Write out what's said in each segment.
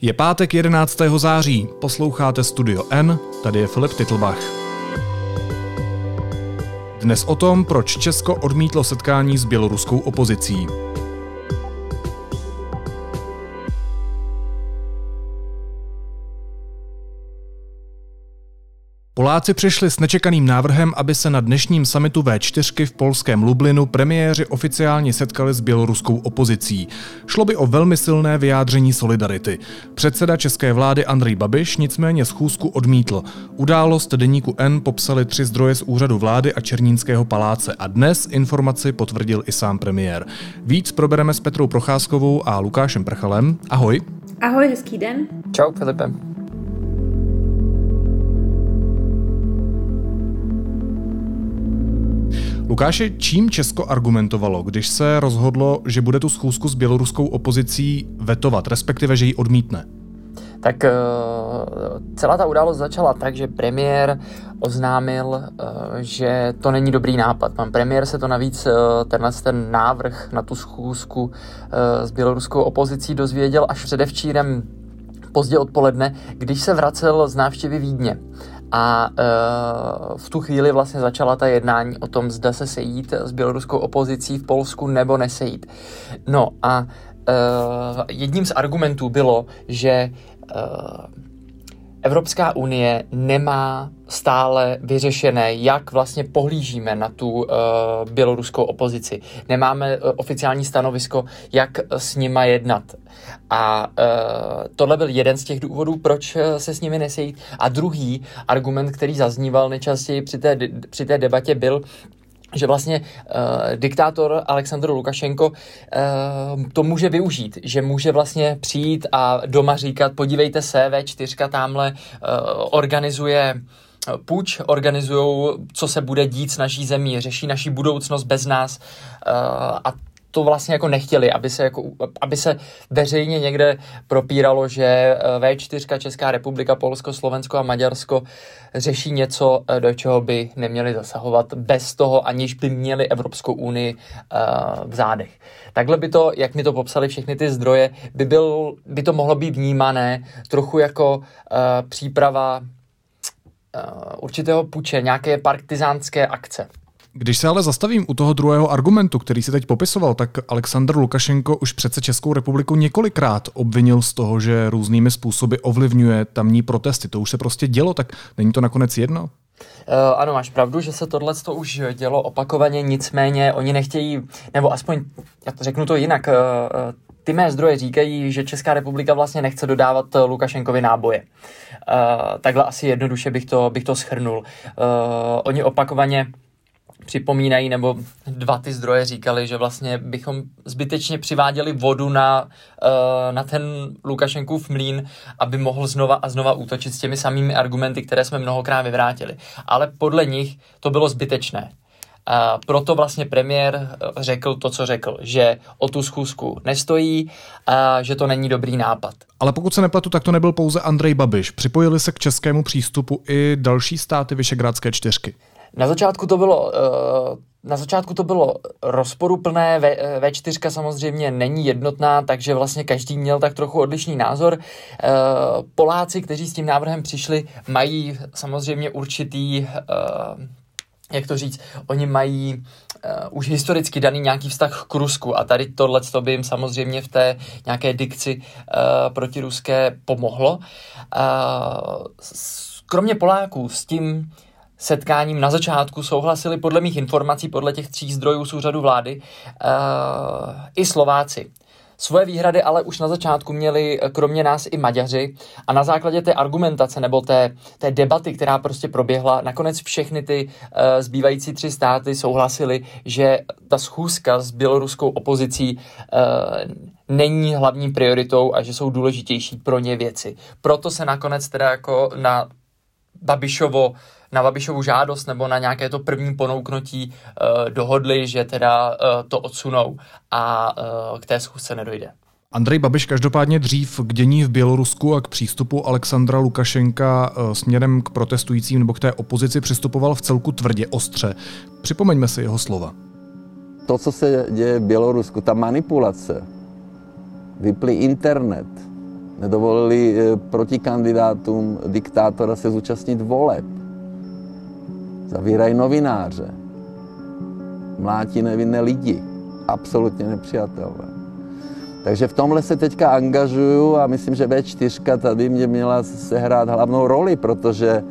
Je pátek 11. září, posloucháte Studio N, tady je Filip Titlbach. Dnes o tom, proč Česko odmítlo setkání s běloruskou opozicí. Poláci přišli s nečekaným návrhem, aby se na dnešním samitu V4 v polském Lublinu premiéři oficiálně setkali s běloruskou opozicí. Šlo by o velmi silné vyjádření solidarity. Předseda české vlády Andrej Babiš nicméně schůzku odmítl. Událost deníku N popsali tři zdroje z úřadu vlády a Černínského paláce a dnes informaci potvrdil i sám premiér. Víc probereme s Petrou Procházkovou a Lukášem Prchalem. Ahoj. Ahoj, hezký den. Čau, Filipe. Lukáši, čím Česko argumentovalo, když se rozhodlo, že bude tu schůzku s běloruskou opozicí vetovat, respektive, že ji odmítne? Tak eh, celá ta událost začala tak, že premiér oznámil, eh, že to není dobrý nápad. Pan premiér se to navíc, eh, tenhle ten návrh na tu schůzku s běloruskou opozicí dozvěděl až předevčírem pozdě odpoledne, když se vracel z návštěvy Vídně. A uh, v tu chvíli vlastně začala ta jednání o tom, zda se sejít s běloruskou opozicí v Polsku nebo nesejít. No a uh, jedním z argumentů bylo, že uh, Evropská unie nemá stále vyřešené, jak vlastně pohlížíme na tu uh, běloruskou opozici. Nemáme uh, oficiální stanovisko, jak s nima jednat. A uh, tohle byl jeden z těch důvodů, proč se s nimi nesejít. A druhý argument, který zazníval nejčastěji při té, při té debatě, byl, že vlastně uh, diktátor Aleksandr Lukašenko uh, to může využít, že může vlastně přijít a doma říkat, podívejte se, V4 tamhle uh, organizuje půjč, organizují, co se bude dít s naší zemí, řeší naší budoucnost bez nás uh, a to vlastně jako nechtěli, aby se, jako, aby se veřejně někde propíralo, že eh, V4, Česká republika, Polsko, Slovensko a Maďarsko řeší něco, eh, do čeho by neměli zasahovat bez toho, aniž by měli Evropskou unii v zádech. Takhle by to, jak mi to popsali všechny ty zdroje, by, byl, by to mohlo být vnímané trochu jako příprava určitého puče, nějaké partizánské akce. Když se ale zastavím u toho druhého argumentu, který si teď popisoval, tak Aleksandr Lukašenko už přece Českou republiku několikrát obvinil z toho, že různými způsoby ovlivňuje tamní protesty. To už se prostě dělo, tak není to nakonec jedno? Uh, ano, máš pravdu, že se tohle to už dělo opakovaně, nicméně oni nechtějí, nebo aspoň, já to řeknu to jinak, uh, ty mé zdroje říkají, že Česká republika vlastně nechce dodávat Lukašenkovi náboje. Uh, takhle asi jednoduše bych to, bych to schrnul. Uh, oni opakovaně připomínají, nebo dva ty zdroje říkali, že vlastně bychom zbytečně přiváděli vodu na, eh, na ten Lukašenkův mlín, aby mohl znova a znova útočit s těmi samými argumenty, které jsme mnohokrát vyvrátili. Ale podle nich to bylo zbytečné. A proto vlastně premiér eh, řekl to, co řekl, že o tu schůzku nestojí a že to není dobrý nápad. Ale pokud se nepletu, tak to nebyl pouze Andrej Babiš. Připojili se k českému přístupu i další státy Vyšegrádské čtyřky. Na začátku to bylo uh, na začátku to bylo rozporuplné, v, V4 samozřejmě není jednotná, takže vlastně každý měl tak trochu odlišný názor. Eh, Poláci, kteří s tím návrhem přišli, mají samozřejmě určitý, eh, jak to říct, oni mají už historicky daný nějaký vztah k Rusku a tady tohle by jim samozřejmě v té nějaké dikci protiruské pomohlo. Kromě Poláků s tím setkáním na začátku souhlasili podle mých informací, podle těch tří zdrojů z úřadu vlády, uh, i Slováci. Svoje výhrady ale už na začátku měli eh, kromě nás i Maďaři a na základě té argumentace nebo té, té debaty, která prostě proběhla, nakonec všechny ty uh, zbývající tři státy souhlasili, že ta schůzka s běloruskou opozicí uh, není hlavní prioritou a že jsou důležitější pro ně věci. Proto se nakonec teda jako na Babišovo na Babišovu žádost nebo na nějaké to první ponouknutí uh, dohodli, že teda uh, to odsunou a uh, k té schůzce nedojde. Andrej Babiš každopádně dřív k dění v Bělorusku a k přístupu Alexandra Lukašenka směrem k protestujícím nebo k té opozici přistupoval v celku tvrdě, ostře. Připomeňme si jeho slova. To, co se děje v Bělorusku, ta manipulace, vyplý internet, Nedovolili proti kandidátům diktátora se zúčastnit voleb. Zavírají novináře. Mlátí nevinné lidi. Absolutně nepřijatelné. Takže v tomhle se teďka angažuju a myslím, že V4 tady mě měla sehrát hlavnou roli, protože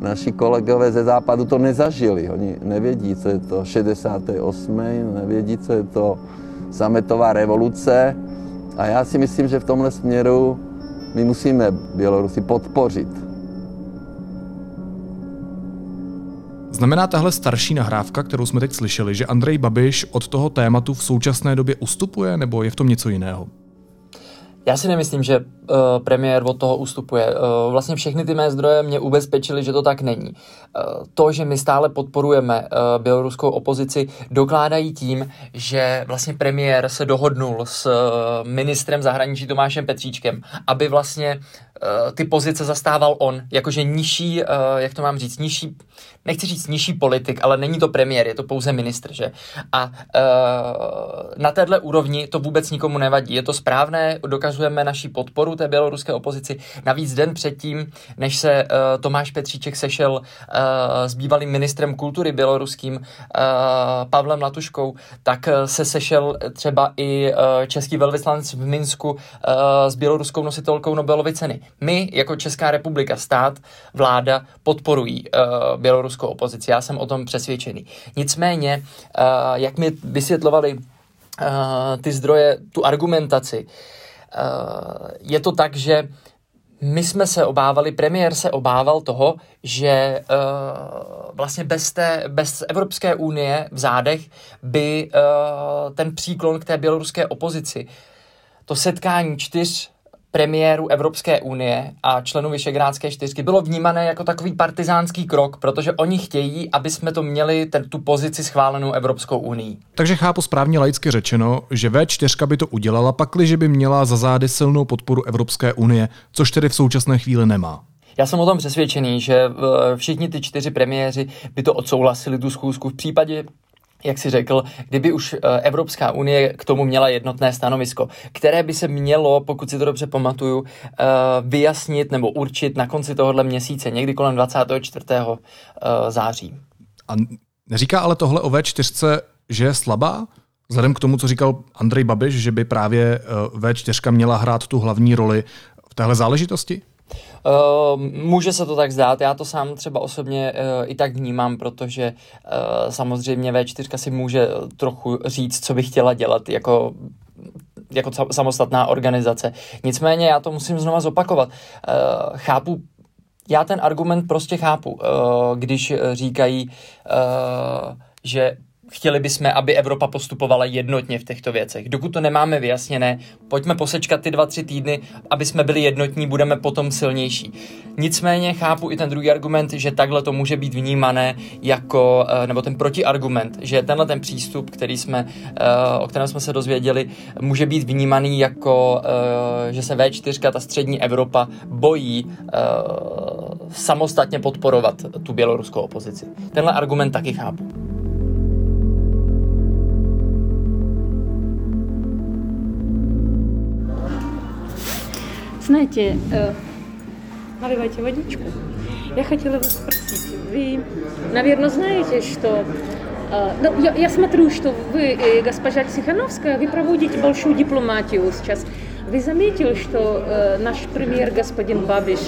naši kolegové ze západu to nezažili. Oni nevědí, co je to 68. nevědí, co je to sametová revoluce. A já si myslím, že v tomhle směru my musíme Bělorusy podpořit. Znamená tahle starší nahrávka, kterou jsme teď slyšeli, že Andrej Babiš od toho tématu v současné době ustupuje, nebo je v tom něco jiného? Já si nemyslím, že uh, premiér od toho ustupuje. Uh, vlastně všechny ty mé zdroje mě ubezpečili, že to tak není. Uh, to, že my stále podporujeme uh, běloruskou opozici, dokládají tím, že vlastně premiér se dohodnul s uh, ministrem zahraničí Tomášem Petříčkem, aby vlastně ty pozice zastával on, jakože nižší, uh, jak to mám říct, nižší, nechci říct nižší politik, ale není to premiér, je to pouze ministr, že? A uh, na téhle úrovni to vůbec nikomu nevadí. Je to správné, dokazujeme naší podporu té běloruské opozici. Navíc den předtím, než se Tomáš Petříček sešel s bývalým ministrem kultury běloruským Pavlem Latuškou, tak se sešel třeba i český velvyslanec v Minsku s běloruskou nositelkou Nobelovy ceny. My, jako Česká republika, stát, vláda, podporují uh, běloruskou opozici. Já jsem o tom přesvědčený. Nicméně, uh, jak mi vysvětlovali uh, ty zdroje, tu argumentaci, uh, je to tak, že my jsme se obávali, premiér se obával toho, že uh, vlastně bez, té, bez Evropské unie v zádech by uh, ten příklon k té běloruské opozici, to setkání čtyř premiéru Evropské unie a členů Vyšegrádské čtyřky bylo vnímané jako takový partizánský krok, protože oni chtějí, aby jsme to měli ten, tu pozici schválenou Evropskou unii. Takže chápu správně laicky řečeno, že V4 by to udělala, pakliže by měla za zády silnou podporu Evropské unie, což tedy v současné chvíli nemá. Já jsem o tom přesvědčený, že eh, všichni ty čtyři premiéři by to odsouhlasili tu schůzku v případě, jak si řekl, kdyby už eh, Evropská unie k tomu měla jednotné stanovisko, které by se mělo, pokud si to dobře pamatuju, eh, vyjasnit nebo určit na konci tohohle měsíce, někdy kolem 24. Eh, září. A neříká ale tohle o V4, že je slabá? Vzhledem k tomu, co říkal Andrej Babiš, že by právě V4 měla hrát tu hlavní roli v téhle záležitosti? Uh, může se to tak zdát, já to sám třeba osobně uh, i tak vnímám, protože uh, samozřejmě V4 si může trochu říct, co by chtěla dělat jako jako samostatná organizace. Nicméně já to musím znova zopakovat. Chápu já ten argument prostě chápu, když říkají, že chtěli bychom, aby Evropa postupovala jednotně v těchto věcech. Dokud to nemáme vyjasněné, pojďme posečkat ty dva, tři týdny, aby jsme byli jednotní, budeme potom silnější. Nicméně chápu i ten druhý argument, že takhle to může být vnímané jako, eh, nebo ten protiargument, že tenhle ten přístup, který jsme, eh, o kterém jsme se dozvěděli, může být vnímaný jako, eh, že se V4, ta střední Evropa, bojí samostatně podporovat tu běloruskou opozici. Tenhle argument taky chápu. Знаете, э, наливайте водичку. Я хотела вас спросить, вы, наверное, знаете, что э, ну, я, я смотрю, что вы, э, госпожа Тихановская, вы проводите большую дипломатию сейчас. Вы заметили, что э, наш премьер господин Бабиш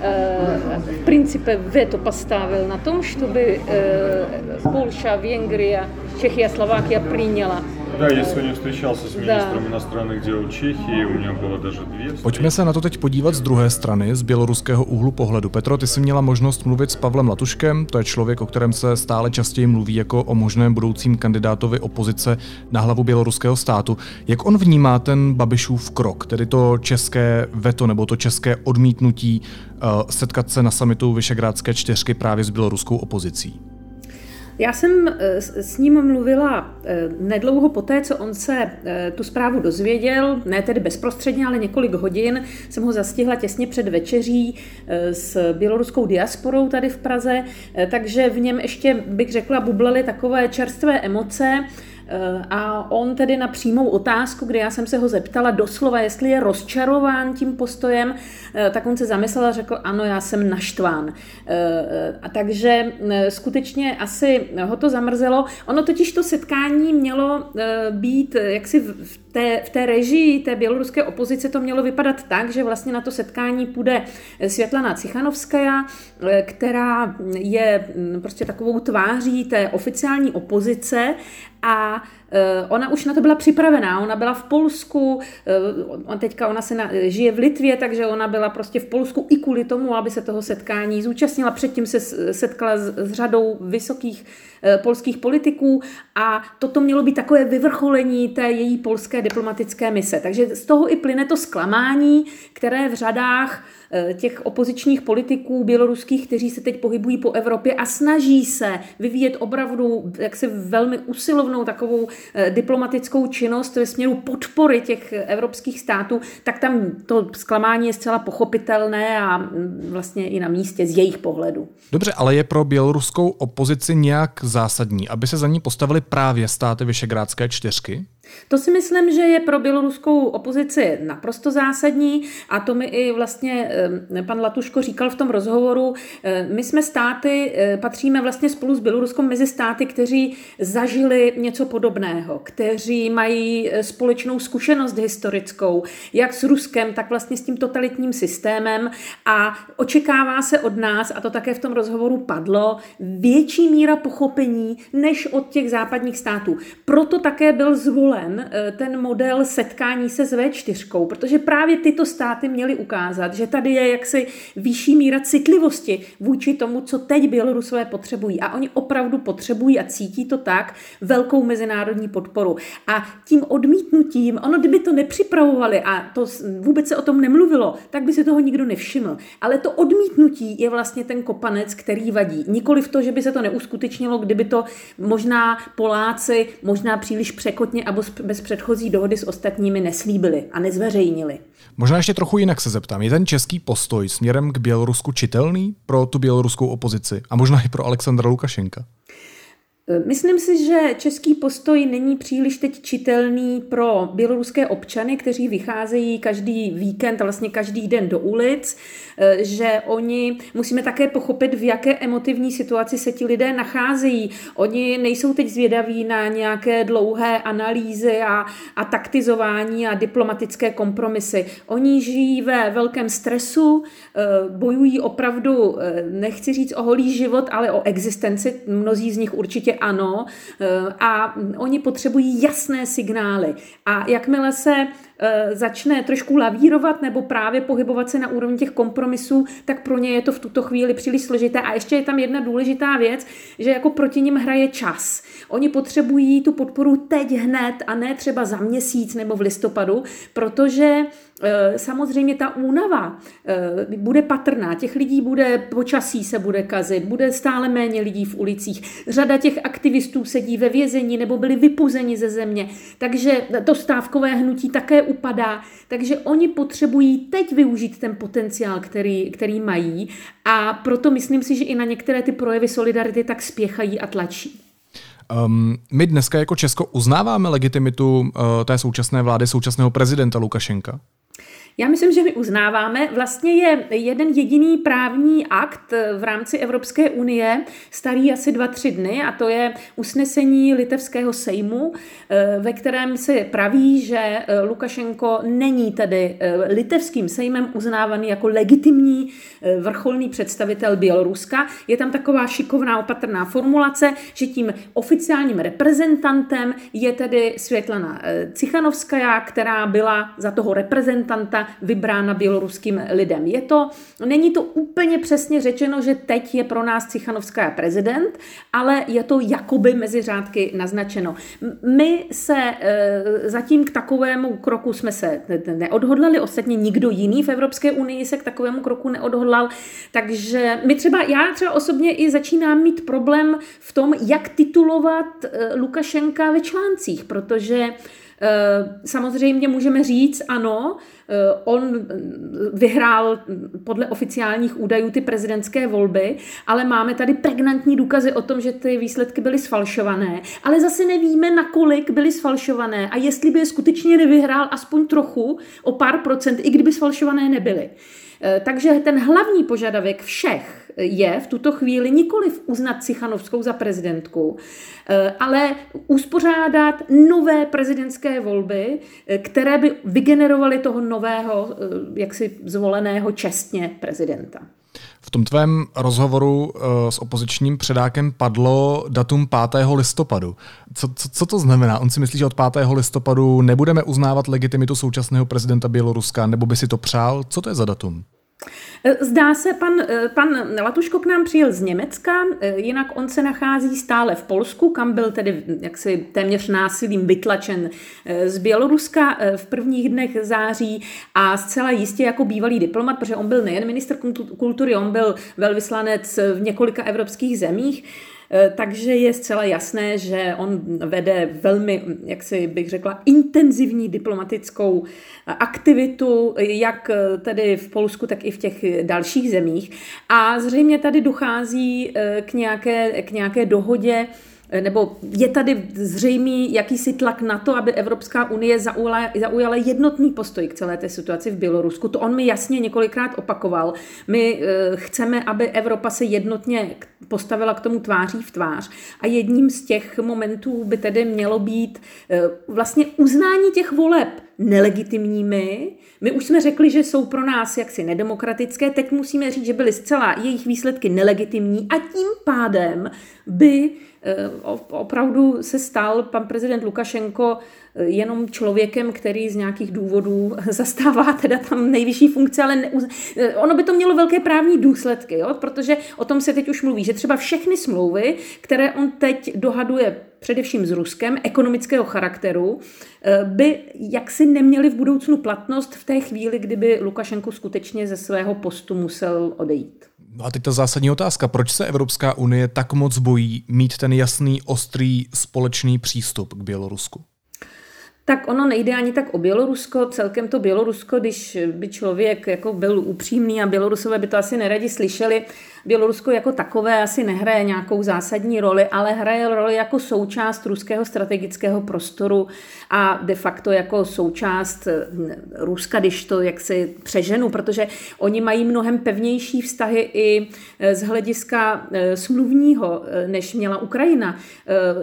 э, в принципе вето поставил на том, чтобы э, Польша, Венгрия, Чехия, Словакия приняла Да, я сегодня встречался с министром да. иностранных дел Čechy, u něho bylo даже dvě. Pojďme se na to teď podívat z druhé strany, z běloruského úhlu pohledu. Petro, ty jsi měla možnost mluvit s Pavlem Latuškem, to je člověk, o kterém se stále častěji mluví jako o možném budoucím kandidátovi opozice na hlavu běloruského státu. Jak on vnímá ten Babišův krok, tedy to české veto nebo to české odmítnutí uh, setkat se na samitu Vyšegrádské čtyřky právě s běloruskou opozicí? Já jsem eh, s ním mluvila eh, nedlouho poté, co on se eh, tu zprávu dozvěděl, ne tedy bezprostředně, ale několik hodin. Jsem ho zastihla těsně před večeří s běloruskou diasporou tady v Praze, takže v něm ještě, bych řekla, bublaly takové čerstvé emoce. A on tedy na přímou otázku, kdy já jsem se ho zeptala doslova, jestli je rozčarován tím postojem, tak on se zamyslel a řekl, ano, já jsem naštván. A takže skutečně asi ho to zamrzelo. Ono totiž to setkání mělo být jaksi v té, v té režii té běloruské opozice to mělo vypadat tak, že vlastně na to setkání půjde Světlana Cichanovskaja, která je mm, prostě takovou tváří té oficiální opozice a e, Ona už na to byla připravená, ona byla v Polsku, e, teďka ona se na, žije v Litvě, takže ona byla prostě v Polsku i kvůli tomu, aby se toho setkání zúčastnila. Předtím se setkala s, s řadou vysokých polských politiků a toto mělo být takové vyvrcholení té její polské diplomatické mise. Takže z toho i plyne to zklamání, které v řadách Eh, těch opozičních politiků běloruských, kteří se teď pohybují po Evropě a snaží se vyvíjet opravdu jaksi velmi usilovnou takovou eh, diplomatickou činnost ve směru podpory těch evropských států, tak tam to zklamání je zcela pochopitelné a mm, vlastně i na místě z jejich pohledu. Dobře, ale je pro běloruskou opozici nějak zásadní, aby se za ní postavili právě státy Vyšegrádské čtyřky? To si myslím, že je pro běloruskou opozici naprosto zásadní a to mi i vlastně eh, pan Latuško říkal v tom rozhovoru. Eh, my jsme státy, eh, patříme vlastně spolu s Běloruskou mezi státy, kteří zažili něco podobného, kteří mají společnou zkušenost historickou, jak s Ruskem, tak vlastně s tím totalitním systémem a očekává se od nás, a to také v tom rozhovoru padlo, větší míra pochopení než od těch západních států. Proto také byl zvolen zvolen eh, ten model setkání se s V4, protože právě tyto státy měly ukázat, že tady je jaksi vyšší míra citlivosti vůči tomu, co teď Bělorusové potřebují. A oni opravdu potřebují a cítí to tak velkou mezinárodní podporu. A tím odmítnutím, ono kdyby to nepřipravovali a to vůbec se o tom nemluvilo, tak by si toho nikdo nevšiml. Ale to odmítnutí je vlastně ten kopanec, který vadí. Nikoli v to, že by se to neuskutečnilo, kdyby to možná Poláci možná příliš překotně a bez předchozí dohody s ostatními neslíbili a nezveřejnili. Možná ještě trochu jinak se zeptám. Je ten český postoj směrem k Bělorusku čitelný pro tu běloruskou opozici a možná i pro Alexandra Lukašenka? Myslím si, že český postoj není příliš teď čitelný pro běloruské občany, kteří vycházejí každý víkend vlastně každý den do ulic, eh, že oni musíme také pochopit, v jaké emotivní situaci se ti lidé nacházejí. Oni nejsou teď zvědaví na nějaké dlouhé analýzy a, a taktizování a diplomatické kompromisy. Oni žijí ve velkém stresu, eh, bojují opravdu, eh, nechci říct o holý život, ale o existenci. Mnozí z nich určitě ano. Eh, a oni potřebují jasné signály. A jakmile se eh, začne trošku lavírovat nebo právě pohybovat se na úrovni těch kompromisů, tak pro ně je to v tuto chvíli příliš složité. A ještě je tam jedna důležitá věc, že jako proti ním hraje čas. Oni potřebují tu podporu teď hned a ne třeba za měsíc nebo v listopadu, protože samozřejmě ta únava eh, bude patrná, těch lidí bude, počasí se bude kazit, bude stále méně lidí v ulicích. Řada těch aktivistů sedí ve vězení nebo byli vypuzeni ze země, takže to stávkové hnutí také upadá. Takže oni potřebují teď využít ten potenciál, který, který mají a proto myslím si, že i na některé ty projevy solidarity tak spěchají a tlačí. Um, my dneska jako Česko uznáváme legitimitu uh, té současné vlády, současného prezidenta Lukašenka? Já myslím, že my uznáváme. Vlastně je jeden jediný právní akt v rámci Evropské unie, starý asi dva, tři dny, a to je usnesení litevského sejmu, eh, ve kterém se praví, že eh, Lukašenko není tedy eh, litevským sejmem uznávaný jako legitimní vrcholný představitel Běloruska. Je tam taková šikovná opatrná formulace, že tím oficiálním reprezentantem je tedy Světlana Cichanovská, která byla za toho reprezentanta vybrána běloruským lidem. Je to, není to úplně přesně řečeno, že teď je pro nás Cichanovská prezident, ale je to jakoby mezi řádky naznačeno. My se e, zatím k takovému kroku jsme se neodhodlali, ostatně nikdo jiný v Evropské unii se k takovému kroku neodhodlal, takže my třeba, já třeba osobně i začínám mít problém v tom, jak titulovat e, Lukašenka ve článcích, protože Samozřejmě můžeme říct, ano, on vyhrál podle oficiálních údajů ty prezidentské volby, ale máme tady pregnantní důkazy o tom, že ty výsledky byly sfalšované, ale zase nevíme, nakolik byly sfalšované a jestli by je skutečně nevyhrál aspoň trochu, o pár procent, i kdyby sfalšované nebyly. Eh, takže ten hlavní požadavek všech je v tuto chvíli nikoliv uznat Cichanovskou za prezidentku, eh, ale uspořádat nové prezidentské volby, eh, které by vygenerovaly toho nového, jaksi zvoleného čestně prezidenta. V tom tvém rozhovoru uh, s opozičním předákem padlo datum 5. listopadu. Co, co, co to znamená? On si myslí, že od 5. listopadu nebudeme uznávat legitimitu současného prezidenta Běloruska, nebo by si to přál? Co to je za datum? Zdá se, pan, pan Latuško k nám přijel z Německa, jinak on se nachází stále v Polsku, kam byl tedy jaksi téměř násilím vytlačen z Běloruska v prvních dnech září a zcela jistě jako bývalý diplomat, protože on byl nejen minister kultury, on byl velvyslanec v několika evropských zemích, Eh, takže je zcela jasné, že on vede velmi, jak si bych řekla, intenzivní diplomatickou aktivitu, jak tedy v Polsku, tak i v těch dalších zemích. A zřejmě tady dochází eh, k nějaké, k nějaké dohodě, Eh, nebo je tady zřejmý jakýsi tlak na to, aby Evropská unie zaujala, zaujala jednotný postoj k celé té situaci v Bělorusku. To on mi jasně několikrát opakoval. My e, chceme, aby Evropa se jednotně postavila k tomu tváří v tvář. A jedním z těch momentů by tedy mělo být e, vlastně uznání těch voleb nelegitimními. My už jsme řekli, že jsou pro nás jaksi nedemokratické, teď musíme říct, že byly zcela jejich výsledky nelegitimní a tím pádem by Eh, opravdu se stal pan prezident Lukašenko eh, jenom člověkem, který z nějakých důvodů zastává teda tam nejvyšší funkce, ale neuz... Eh, ono by to mělo velké právní důsledky, jo? protože o tom se teď už mluví, že třeba všechny smlouvy, které on teď dohaduje především s Ruskem, ekonomického charakteru, by jaksi neměly v budoucnu platnost v té chvíli, kdyby Lukašenko skutečně ze svého postu musel odejít. No a teď ta zásadní otázka. Proč se Evropská unie tak moc bojí mít ten jasný, ostrý, společný přístup k Bělorusku? Tak ono nejde ani tak o Bělorusko, celkem to Bělorusko, když by člověk jako byl upřímný a Bělorusové by to asi neradi slyšeli, Bělorusko jako takové asi nehraje nějakou zásadní roli, ale hraje roli jako součást ruského strategického prostoru a de facto jako součást eh, Ruska, když to jak si přeženu, protože oni mají mnohem pevnější vztahy i eh, z hlediska eh, smluvního, než měla Ukrajina.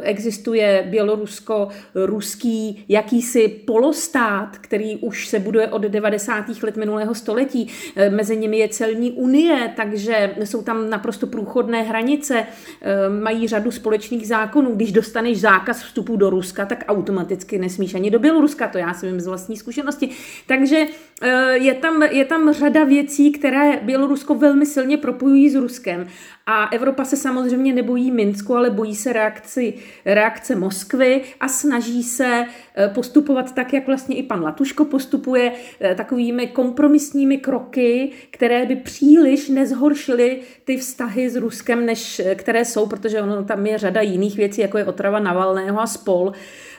Existuje bělorusko-ruský jakýsi polostát, který už se buduje od 90. let minulého století. Mezi nimi je celní unie, takže jsou tam tam naprosto průchodné hranice, eh, mají řadu společných zákonů. Když dostaneš zákaz vstupu do Ruska, tak automaticky nesmíš ani do Běloruska, to já si vím z vlastní zkušenosti. Takže eh, je tam, je tam řada věcí, které Bělorusko velmi silně propojují s Ruskem. A Evropa se samozřejmě nebojí Minsku, ale bojí se reakci, reakce Moskvy a snaží se eh, postupovat tak, jak vlastně i pan Latuško postupuje, eh, takovými kompromisními kroky, které by příliš nezhoršily ty vztahy s Ruskem, než eh, které jsou, protože ono tam je řada jiných věcí, jako je otrava Navalného a spol.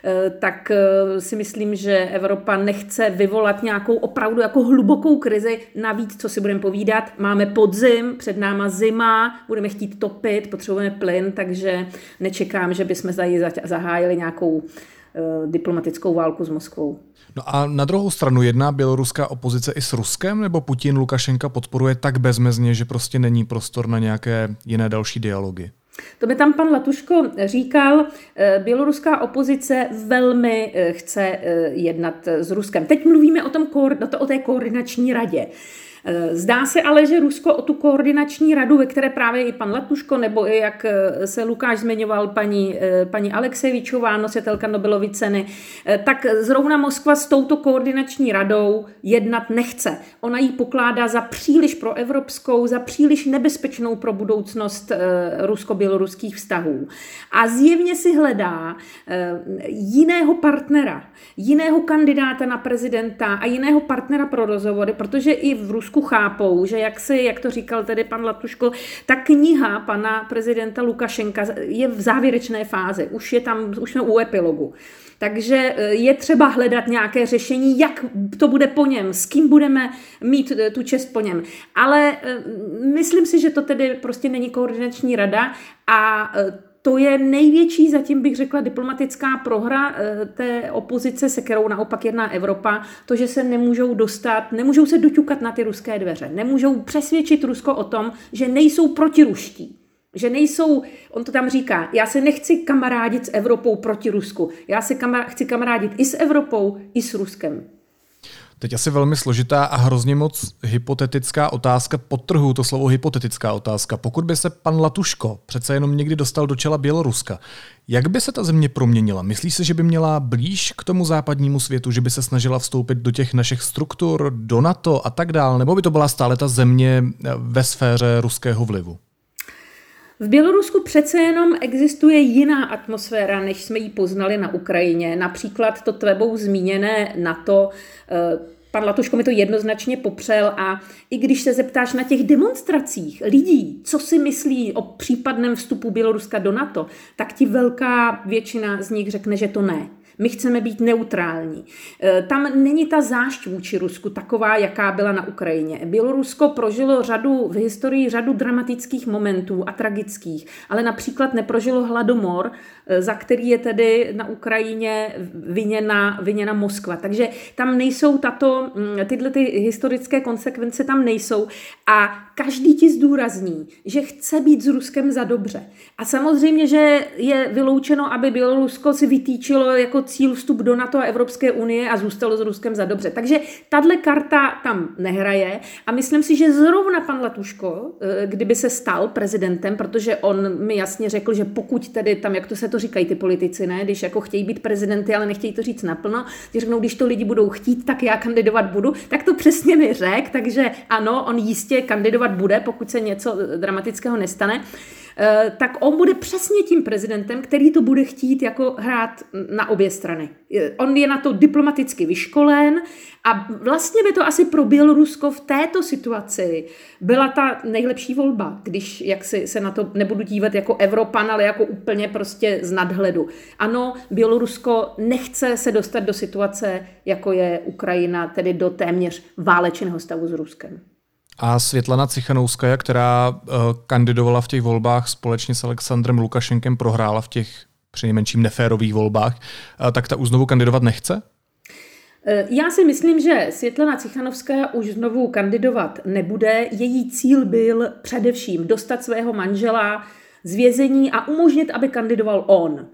Eh, tak eh, si myslím, že Evropa nechce vyvolat nějakou opravdu jako hlubokou krizi. Navíc, co si budeme povídat, máme podzim, před náma zima, budeme chtít topit, potřebujeme plyn, takže nečekám, že bychom tady zahájili nějakou eh, diplomatickou válku s Moskvou. No a na druhou stranu jedná běloruská opozice i s Ruskem, nebo Putin Lukašenka podporuje tak bezmezně, že prostě není prostor na nějaké jiné další dialogy? To by tam pan Latuško říkal, eh, běloruská opozice velmi eh, chce eh, jednat s Ruskem. Teď mluvíme o, tom, o té koordinační radě. Eh, zdá se ale, že Rusko o tu koordinační radu, ve které právě i pan Latuško, nebo i jak eh, se Lukáš zmiňoval, paní, eh, paní Alexevičová, nositelka Nobelovy ceny, tak zrovna Moskva s touto koordinační radou jednat nechce. Ona ji pokládá za příliš proevropskou, za příliš nebezpečnou pro budoucnost rusko-běloruských vztahů. A zjevně si hledá jiného partnera, jiného kandidáta na prezidenta a jiného partnera pro rozhovory, protože i v Rusku Rusku chápou, že jak si, jak to říkal tedy pan Latuško, ta kniha pana prezidenta Lukašenka je v závěrečné fázi, už je tam, už jsme u epilogu. Takže eh, je třeba hledat nějaké řešení, jak to bude po něm, s kým budeme mít eh, tu čest po něm. Ale eh, myslím si, že to tedy prostě není koordinační rada a to je největší, zatím bych řekla, diplomatická prohra té opozice, se kterou naopak jedná Evropa, to, že se nemůžou dostat, nemůžou se doťukat na ty ruské dveře, nemůžou přesvědčit Rusko o tom, že nejsou protiruští. Že nejsou, on to tam říká, já se nechci kamarádit s Evropou proti Rusku. Já se kamar, chci kamarádit i s Evropou, i s Ruskem. Teď asi velmi složitá a hrozně moc hypotetická otázka, podtrhu to slovo hypotetická otázka. Pokud by se pan Latuško přece jenom někdy dostal do čela Běloruska, jak by se ta země proměnila? Myslí se, že by měla blíž k tomu západnímu světu, že by se snažila vstoupit do těch našich struktur, do NATO a tak dále, nebo by to byla stále ta země ve sféře ruského vlivu? V Bělorusku přece jenom existuje jiná atmosféra, než jsme ji poznali na Ukrajině. Například to tvebou zmíněné NATO, eh, Pan Latuško mi to jednoznačně popřel a i když se zeptáš na těch demonstracích lidí, co si myslí o případném vstupu Běloruska do NATO, tak ti velká většina z nich řekne, že to ne. My chceme být neutrální. E, tam není ta zášť vůči Rusku taková, jaká byla na Ukrajině. Bělorusko prožilo řadu v historii řadu dramatických momentů a tragických, ale například neprožilo hladomor, e, za který je tedy na Ukrajině viněna, viněna Moskva. Takže tam nejsou tato, mm, tyhle ty historické konsekvence tam nejsou a každý ti zdůrazní, že chce být s Ruskem za dobře. A samozřejmě, že je vyloučeno, aby Bělorusko si vytýčilo jako cíl vstup do NATO a Evropské unie a zůstalo s Ruskem za dobře. Takže tahle karta tam nehraje a myslím si, že zrovna pan Latuško, eh, kdyby se stal prezidentem, protože on mi jasně řekl, že pokud tedy tam, jak to se to říkají ty politici, ne, když jako chtějí být prezidenty, ale nechtějí to říct naplno, když řeknou, když to lidi budou chtít, tak já kandidovat budu, tak to přesně mi řek, takže ano, on jistě kandidovat bude, pokud se něco dramatického nestane. Eh, tak on bude přesně tím prezidentem, který to bude chtít jako hrát na obě strany. On je na to diplomaticky vyškolen a vlastně by to asi pro Bělorusko v této situaci byla ta nejlepší volba, když jak si se na to nebudu dívat jako Evropan, ale jako úplně prostě z nadhledu. Ano, Bělorusko nechce se dostat do situace, jako je Ukrajina, tedy do téměř válečného stavu s Ruskem. A Světlana Cichanouskaja, která uh, kandidovala v těch volbách společně s Alexandrem Lukašenkem, prohrála v těch přinejmenším neférových volbách, uh, tak ta už znovu kandidovat nechce? Eh, já si myslím, že Světlana Cichanovská už znovu kandidovat nebude. Její cíl byl především dostat svého manžela z vězení a umožnit, aby kandidoval on.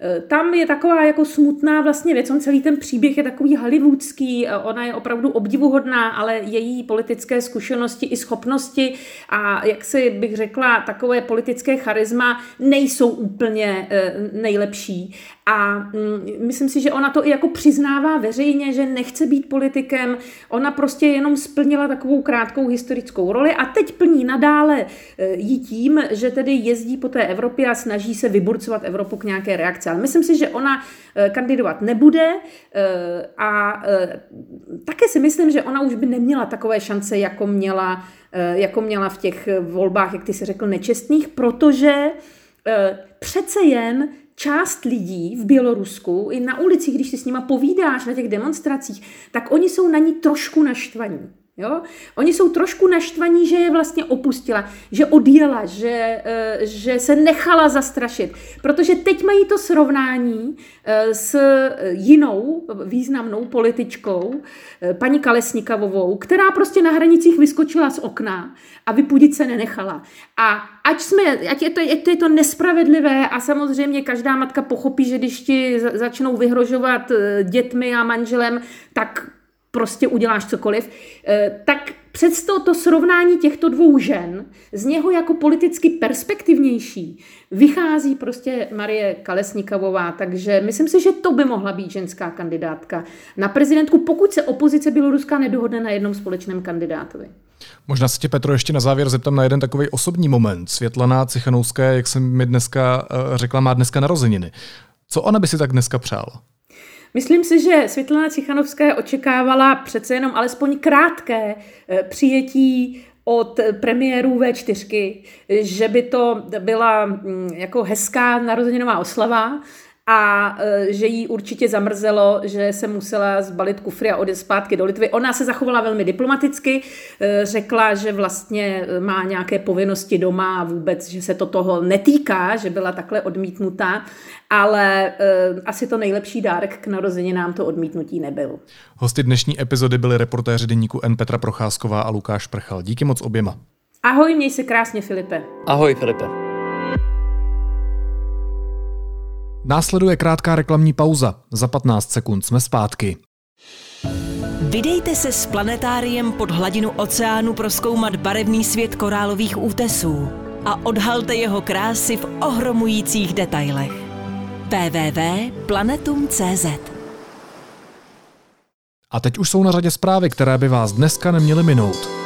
Eh, tam je taková jako smutná vlastně věc, on celý ten příběh je takový hollywoodský, eh, ona je opravdu obdivuhodná, ale její politické zkušenosti i schopnosti a jak si bych řekla, takové politické charisma nejsou úplně eh, nejlepší. A mm, myslím si, že ona to i jako přiznává veřejně, že nechce být politikem. Ona prostě jenom splnila takovou krátkou historickou roli a teď plní nadále jí tím, že tedy jezdí po té Evropě a snaží se vyburcovat Evropu k nějaké reakci. Ale myslím si, že ona eh, kandidovat nebude eh, a eh, také si myslím, že ona už by neměla takové šance, jako měla, jako měla v těch volbách, jak ty si řekl, nečestných, protože přece jen část lidí v Bělorusku, i na ulici, když si s nima povídáš na těch demonstracích, tak oni jsou na ní trošku naštvaní. Jo? Oni jsou trošku naštvaní, že je vlastně opustila, že odjela, že, eh, že se nechala zastrašit. Protože teď mají to srovnání eh, s jinou významnou političkou, eh, paní Kalesnikavovou, která prostě na hranicích vyskočila z okna a vypudit se nenechala. A ať, jsme, ať, je to, ať to je to nespravedlivé a samozřejmě každá matka pochopí, že když ti začnou vyhrožovat dětmi a manželem, tak prostě uděláš cokoliv, eh, tak přesto to srovnání těchto dvou žen z něho jako politicky perspektivnější vychází prostě Marie Kalesnikovová, takže myslím si, že to by mohla být ženská kandidátka na prezidentku, pokud se opozice běloruská nedohodne na jednom společném kandidátovi. Možná se tě, Petro, ještě na závěr zeptám na jeden takový osobní moment. Světlana Cichanovská, jak jsem mi dneska eh, řekla, má dneska narozeniny. Co ona by si tak dneska přála? Myslím si, že Světlana Cichanovská očekávala přece jenom alespoň krátké eh, přijetí od premiérů V4, že by to byla mm, jako hezká narozeninová oslava, a e, že jí určitě zamrzelo, že se musela zbalit kufry a odjet zpátky do Litvy. Ona se zachovala velmi diplomaticky, e, řekla, že vlastně má nějaké povinnosti doma a vůbec, že se to toho netýká, že byla takhle odmítnutá, ale e, asi to nejlepší dárek k narozeninám to odmítnutí nebyl. Hosty dnešní epizody byli reportéři deníku N Petra Procházková a Lukáš Prchal. Díky moc oběma. Ahoj, měj se krásně, Filipe. Ahoj, Filipe. Následuje krátká reklamní pauza. Za 15 sekund jsme zpátky. Vydejte se s planetáriem pod hladinu oceánu proskoumat barevný svět korálových útesů a odhalte jeho krásy v ohromujících detailech. www.planetum.cz A teď už jsou na řadě zprávy, které by vás dneska neměly minout.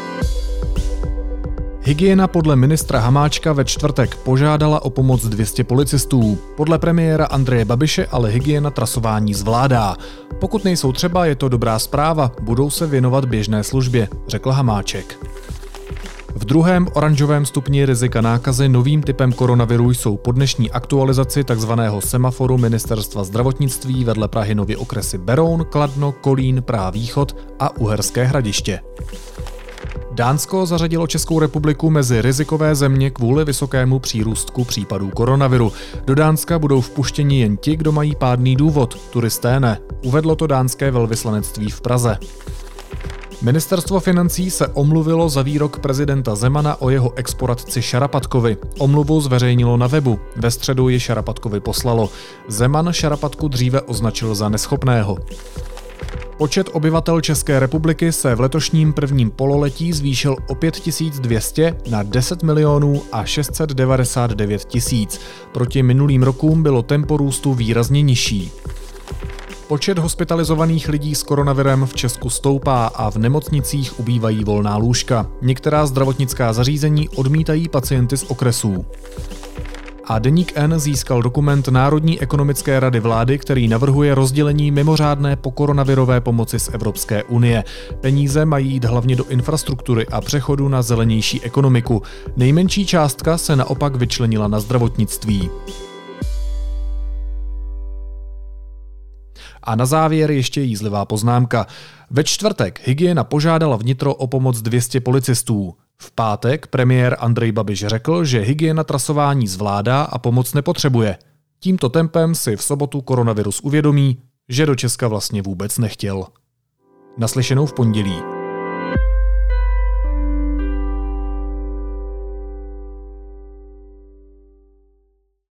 Hygiena podle ministra Hamáčka ve čtvrtek požádala o pomoc 200 policistů. Podle premiéra Andreje Babiše ale hygiena trasování zvládá. Pokud nejsou třeba, je to dobrá zpráva, budou se věnovat běžné službě, řekl Hamáček. V druhém oranžovém stupni rizika nákazy novým typem koronaviru jsou po dnešní aktualizaci tzv. semaforu Ministerstva zdravotnictví vedle Prahy nově okresy Beroun, Kladno, Kolín, Praha Východ a Uherské hradiště. Dánsko zařadilo Českou republiku mezi rizikové země kvůli vysokému přírůstku případů koronaviru. Do Dánska budou vpuštěni jen ti, kdo mají pádný důvod, turisté ne. Uvedlo to dánské velvyslanectví v Praze. Ministerstvo financí se omluvilo za výrok prezidenta Zemana o jeho exporadci Šarapatkovi. Omluvu zveřejnilo na webu. Ve středu ji Šarapatkovi poslalo. Zeman Šarapatku dříve označil za neschopného. Počet obyvatel České republiky se v letošním prvním pololetí zvýšil o 5200 na 10 milionů a 699 tisíc. Proti minulým rokům bylo tempo růstu výrazně nižší. Počet hospitalizovaných lidí s koronavirem v Česku stoupá a v nemocnicích ubývají volná lůžka. Některá zdravotnická zařízení odmítají pacienty z okresů a Deník N získal dokument Národní ekonomické rady vlády, který navrhuje rozdělení mimořádné pokoronavirové pomoci z Evropské unie. Peníze mají jít hlavně do infrastruktury a přechodu na zelenější ekonomiku. Nejmenší částka se naopak vyčlenila na zdravotnictví. A na závěr ještě jízlivá poznámka. Ve čtvrtek hygiena požádala vnitro o pomoc 200 policistů. V pátek premiér Andrej Babiš řekl, že hygiena trasování zvládá a pomoc nepotřebuje. Tímto tempem si v sobotu koronavirus uvědomí, že do Česka vlastně vůbec nechtěl. Naslyšenou v pondělí.